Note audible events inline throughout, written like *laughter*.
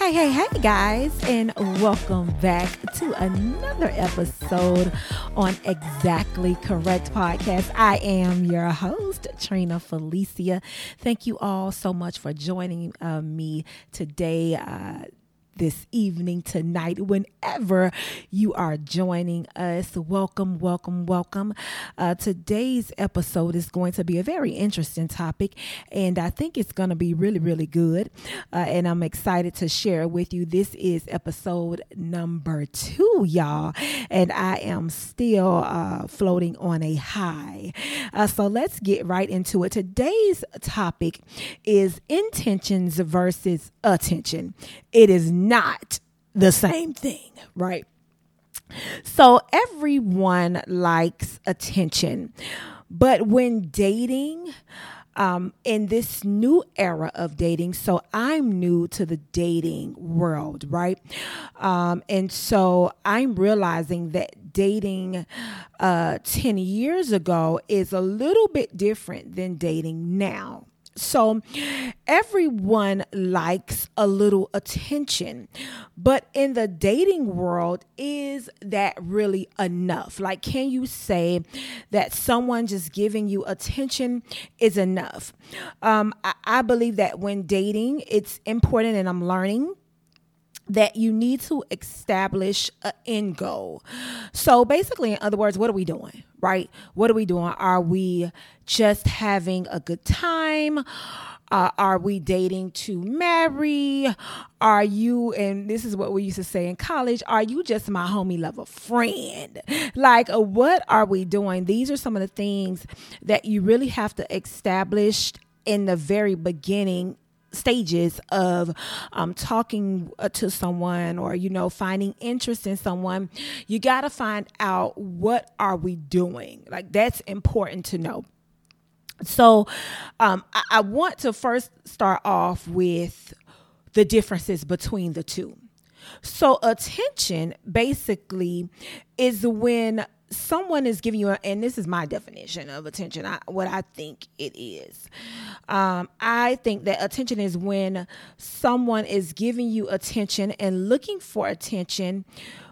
Hey, hey, hey, guys, and welcome back to another episode on Exactly Correct Podcast. I am your host, Trina Felicia. Thank you all so much for joining uh, me today. Uh, this evening, tonight, whenever you are joining us. Welcome, welcome, welcome. Uh, today's episode is going to be a very interesting topic, and I think it's going to be really, really good. Uh, and I'm excited to share with you. This is episode number two, y'all, and I am still uh, floating on a high. Uh, so let's get right into it. Today's topic is intentions versus attention. It is not the same thing, right? So everyone likes attention. But when dating, um, in this new era of dating, so I'm new to the dating world, right? Um, and so I'm realizing that dating uh, 10 years ago is a little bit different than dating now. So everyone likes a little attention. But in the dating world, is that really enough? Like, can you say that someone just giving you attention is enough? Um, I, I believe that when dating, it's important, and I'm learning that you need to establish an end goal. So basically, in other words, what are we doing? Right? What are we doing? Are we just having a good time? Uh, are we dating to marry? Are you, and this is what we used to say in college, are you just my homie lover friend? Like, what are we doing? These are some of the things that you really have to establish in the very beginning stages of um, talking uh, to someone or you know finding interest in someone you got to find out what are we doing? Like that's important to know. So um, I, I want to first start off with the differences between the two. So attention basically is when someone is giving you, a, and this is my definition of attention, I, what I think it is. Um, I think that attention is when someone is giving you attention and looking for attention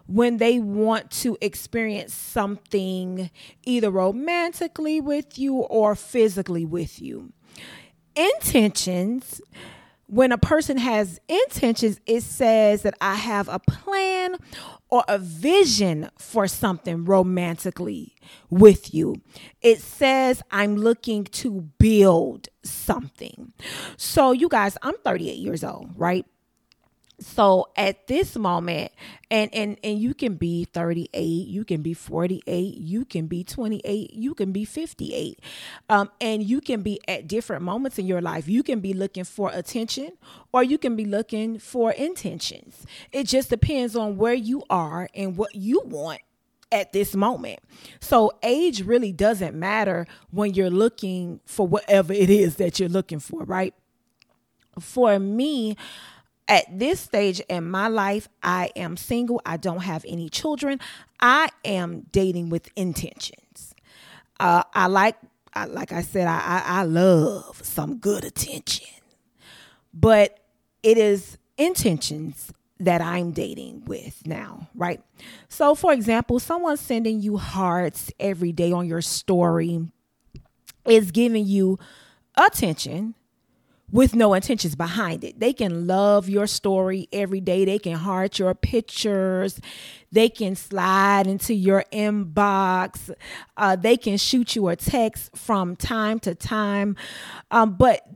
when they want to experience something either romantically with you or physically with you. Intentions when a person has intentions, it says that I have a plan or a vision for something romantically with you. It says I'm looking to build something. So, you guys, I'm 38 years old, right? So at this moment and and and you can be 38 you can be 48 you can be 28 you can be 58 um, and you can be at different moments in your life you can be looking for attention or you can be looking for intentions it just depends on where you are and what you want at this moment. So age really doesn't matter when you're looking for whatever it is that you're looking for, right? For me, at this stage in my life, I am single. I don't have any children. I am dating with intentions. Uh, I like, I, like I said, I, I, I love some good attention, but it is intentions that I'm dating with now, right? So, for example, someone sending you hearts every day on your story is giving you attention with no intentions behind it. They can love your story every day. They can heart your pictures. They can slide into your inbox. Uh, they can shoot you a text from time to time. Um, but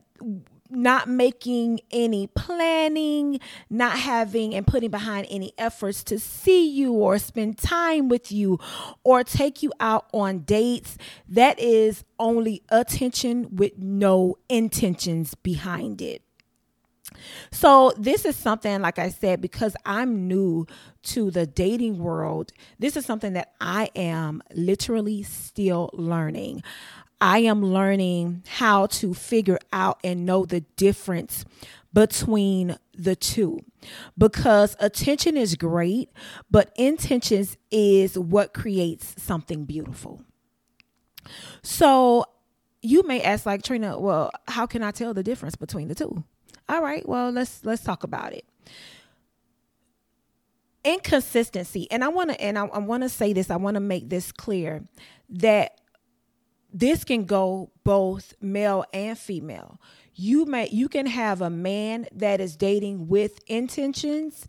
not making any planning, not having and putting behind any efforts to see you or spend time with you or take you out on dates, that is only attention with no intentions behind it. So, this is something, like I said, because I'm new to the dating world, this is something that I am literally still learning. I am learning how to figure out and know the difference between the two because attention is great, but intentions is what creates something beautiful. So you may ask like Trina, well, how can I tell the difference between the two? All right, well, let's let's talk about it. inconsistency and i want to and i, I want to say this i want to make this clear that this can go both male and female. You may you can have a man that is dating with intentions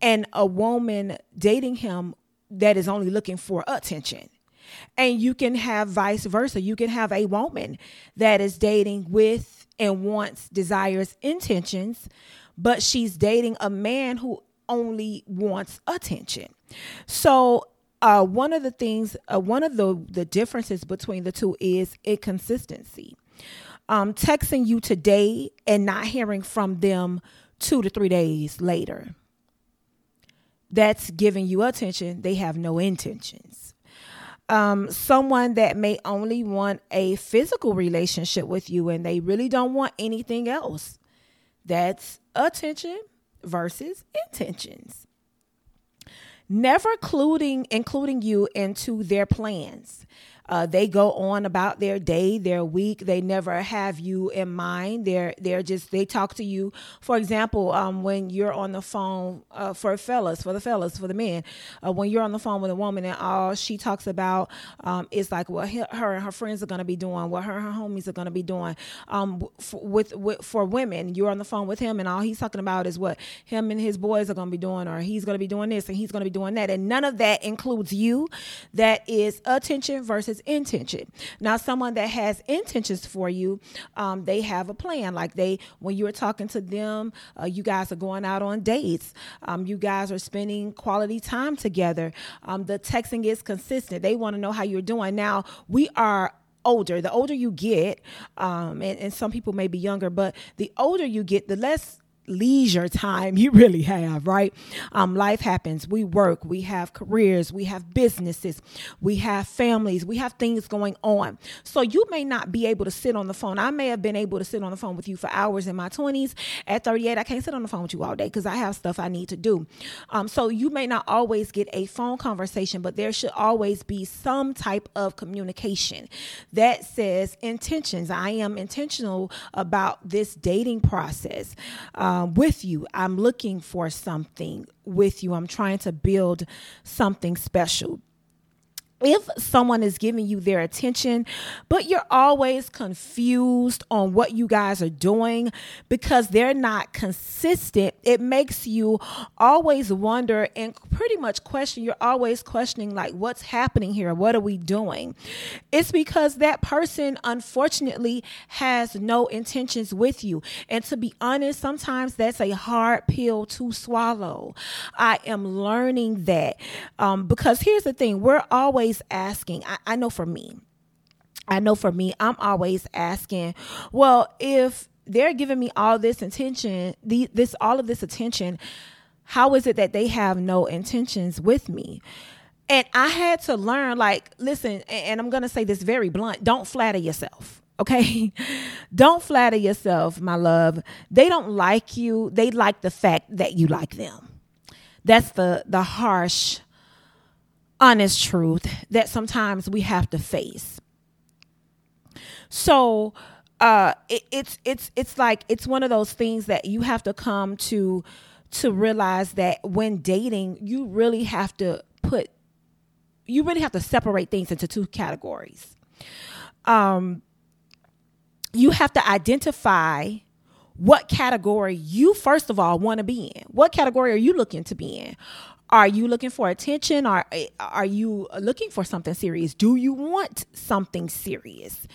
and a woman dating him that is only looking for attention. And you can have vice versa. You can have a woman that is dating with and wants desires intentions but she's dating a man who only wants attention. So uh, one of the things uh, one of the the differences between the two is inconsistency um, texting you today and not hearing from them two to three days later. That's giving you attention. They have no intentions. Um, someone that may only want a physical relationship with you and they really don't want anything else. That's attention versus intentions. Never including including you into their plans. Uh, they go on about their day, their week. They never have you in mind. They're they're just they talk to you. For example, um, when you're on the phone uh, for fellas, for the fellas, for the men, uh, when you're on the phone with a woman and all she talks about um, is like what her and her friends are going to be doing, what her and her homies are going to be doing. Um, f- with, with for women, you're on the phone with him and all he's talking about is what him and his boys are going to be doing, or he's going to be doing this and he's going to be doing that, and none of that includes you. That is attention versus versus intention. Now, someone that has intentions for you, um, they have a plan. Like they, when you are talking to them, uh, you guys are going out on dates. Um, you guys are spending quality time together. Um, the texting is consistent. They want to know how you're doing. Now, we are older the older you get um, and, and some people may be younger but the older you get the less leisure time you *laughs* really have, right? Um, life happens. We work, we have careers, we have businesses, we have families, we have things going on. So you may not be able to sit on the phone. I may have been able to sit on the phone with you for hours in my 20s. At 38, I can't sit on the phone with you all day because I have stuff I need to do. Um, so you may not always get a phone conversation, but there should always be some type of communication that says intentions. I am intentional about this dating process. Um, um, with you. I'm looking for something with you. I'm trying to build something special if someone is giving you their attention, but you're always confused on what you guys are doing because they're not consistent, it makes you always wonder and pretty much question. You're always questioning, like, what's happening here? What are we doing? It's because that person, unfortunately, has no intentions with you. And to be honest, sometimes that's a hard pill to swallow. I am learning that um, because here's the thing we're always always asking, I, I know for me, I know for me, I'm always asking, well, if they're giving me all this attention, the, this all of this attention, how is it that they have no intentions with me? And I had to learn, like, listen, and I'm gonna say this very blunt: don't flatter yourself. Okay. *laughs* don't flatter yourself, my love. They don't like you. They like the fact that you like them. That's the the harsh honest truth that sometimes we have to face. So uh, it, it's it's it's like it's one of those things that you have to come to to realize that when dating, you really have to put you really have to separate things into two categories. Um, you have to identify what category you first of all want to be in. What category are you looking to be in? Are you looking for attention? Are are you looking for something serious? Do you want something serious?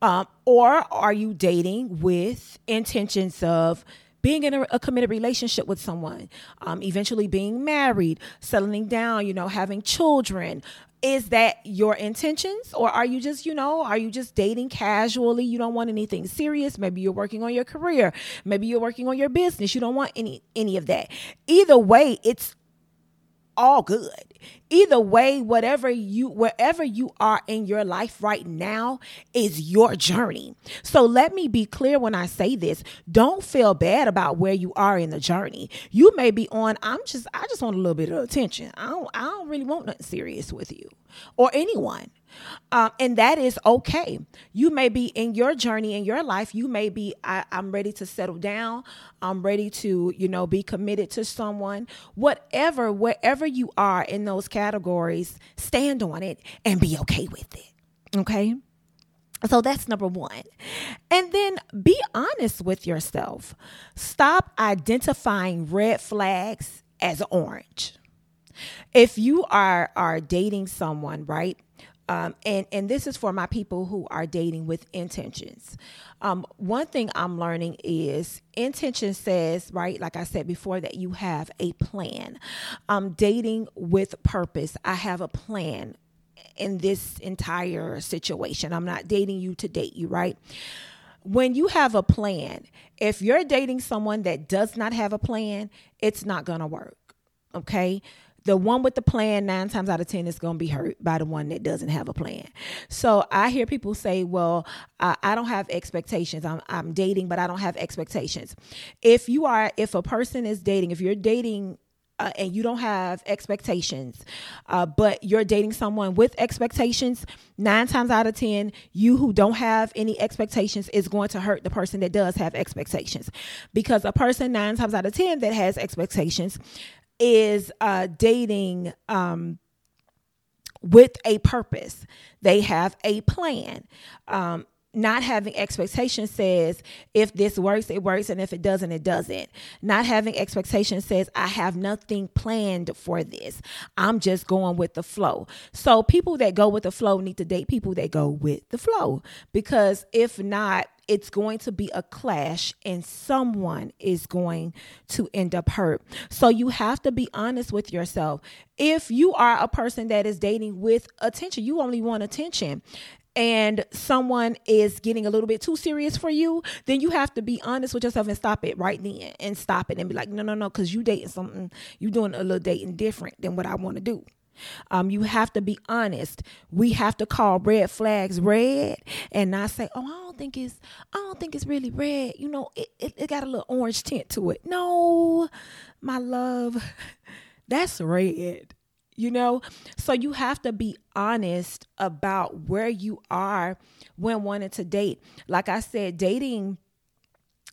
Um, or are you dating with intentions of being in a, a committed relationship with someone, um, eventually being married, settling down, you know, having children, is that your intentions? Or are you just you know are you just dating casually? You don't want anything serious. Maybe you're working on your career. Maybe you're working on your business. You don't want any any of that. Either way it's all good. Either way, whatever you wherever you are in your life right now is your journey. So let me be clear when I say this. Don't feel bad about where you are in the journey. You may be on I'm just I just want a little bit of attention. I don't I don't really want nothing serious with you or anyone. Um, and that is okay. You may be in your journey in your life. You may be, I, I'm ready to settle down. I'm ready to, you know, be committed to someone. Whatever, wherever you are in those categories, stand on it and be okay with it. Okay. So that's number one. And then be honest with yourself. Stop identifying red flags as orange. If you are are dating someone, right? Um, and and this is for my people who are dating with intentions. Um, one thing I'm learning is intention says right, like I said before, that you have a plan. I'm dating with purpose. I have a plan in this entire situation. I'm not dating you to date you, right? When you have a plan, if you're dating someone that does not have a plan, it's not to work. Okay the one with the plan nine times out of ten is going to be hurt by the one that doesn't have a plan. So i hear people say well I, I don't have expectations. I'm, I'm dating but i don't have expectations. If you are if a person is dating if you're dating uh, and you don't have expectations, uh, but you're dating someone with expectations, nine times out of 10, you who don't have any expectations is going to hurt the person that does have expectations. Because a person, nine times out of 10, that has expectations is uh, dating um, with a purpose. They have a plan. Um, not having expectations says if this works it works and if it doesn't it doesn't not having expectations says i have nothing planned for this i'm just going with the flow so people that go with the flow need to date people that go with the flow because if not it's going to be a clash and someone is going to end up hurt. So you have to be honest with yourself. If you are a person that is dating with attention, you only want attention and someone is getting a little bit too serious for you, then you have to be honest with yourself and stop it right then and stop it and be like, no, no, no, because you dating something, you doing a little dating different than what I want to do. Um, you have to be honest. We have to call red flags red and not say, "Oh, I don't think it's, I don't think it's really red." You know, it, it, it got a little orange tint to it. No, my love, *laughs* that's red. You know, so you have to be honest about where you are when wanting to date. Like I said, dating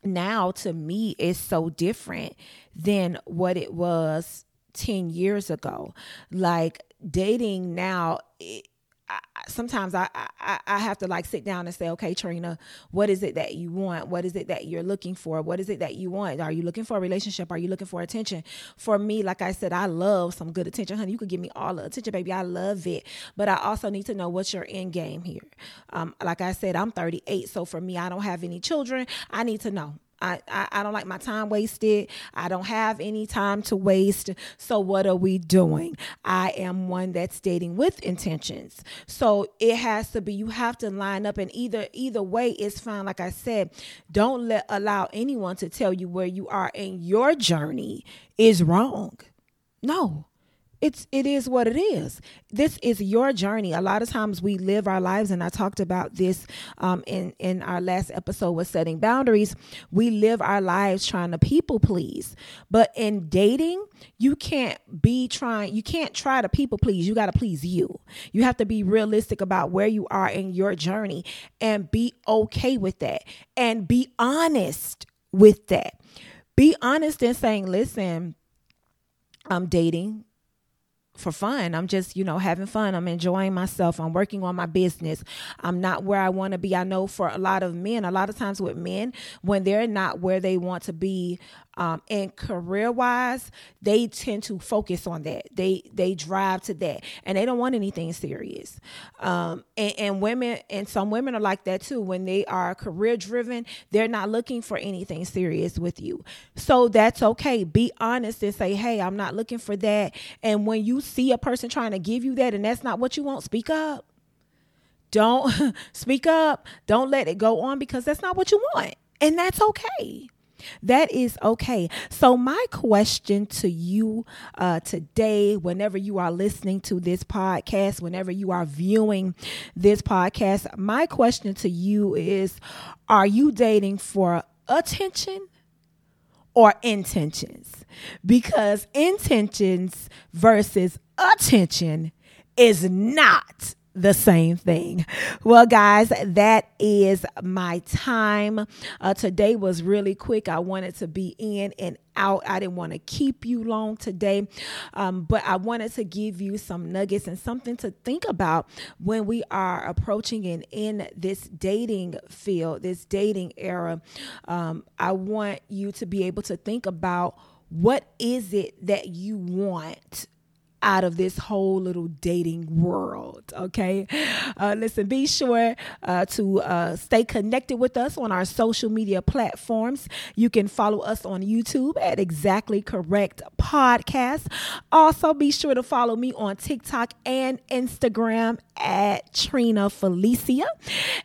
now to me is so different than what it was 10 years ago. Like dating now, it, I, sometimes I, I I have to like sit down and say, okay, Trina, what is it that you want? What is it that you're looking for? What is it that you want? Are you looking for a relationship? Are you looking for attention? For me, like I said, I love some good attention, honey. You could give me all the attention, baby. I love it, but I also need to know what's your end game here. Um, like I said, I'm 38, so for me, I don't have any children. I need to know I, I, I, don't like my time wasted. I don't have any time to waste. So, what are we doing? I am one that's dating with intentions. So, it has to be, you have to line up, and either either way is fine. Like I said, don't let allow anyone to tell you where you are in your journey is wrong. No, it's it is what it is. This is your journey. A lot of times we live our lives and i talked about this um, in in our last episode with setting boundaries. We live our lives trying to people please. But in dating you can't be trying you can't try to people please. You got to please you. You have to be realistic about where you are in your journey and be okay with that. And be honest with that. Be honest in saying listen i'm dating for fun. I'm just, you know, having fun. I'm enjoying myself. I'm working on my business. I'm not where I want to be. I know for a lot of men, a lot of times with men, when they're not where they want to be um, and career wise, they tend to focus on that. They they drive to that, and they don't want anything serious. Um, and, and women and some women are like that too. When they are career driven, they're not looking for anything serious with you. So that's okay. Be honest and say, hey, I'm not looking for that. And when you see a person trying to give you that, and that's not what you want, speak up. Don't *laughs* speak up. Don't let it go on because that's not what you want. And that's okay. That is okay. So, my question to you uh, today, whenever you are listening to this podcast, whenever you are viewing this podcast, my question to you is Are you dating for attention? Or intentions, because intentions versus attention is not the same thing. Well, guys, that is my time. Uh, today was really quick. I wanted to be in and out. I didn't want to keep you long today, um, but I wanted to give you some nuggets and something to think about when we are approaching and in this dating field, this dating era. Um, I want you to be able to think about what is it that you want out of this whole little dating world. Okay. Uh, listen, be sure uh, to uh, stay connected with us on our social media platforms. You can follow us on YouTube at Exactly Correct Podcast. Also, be sure to follow me on TikTok and Instagram at Trina Felicia.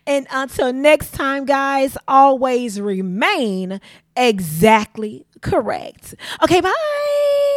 And until next time, guys, always remain exactly correct. Okay, bye.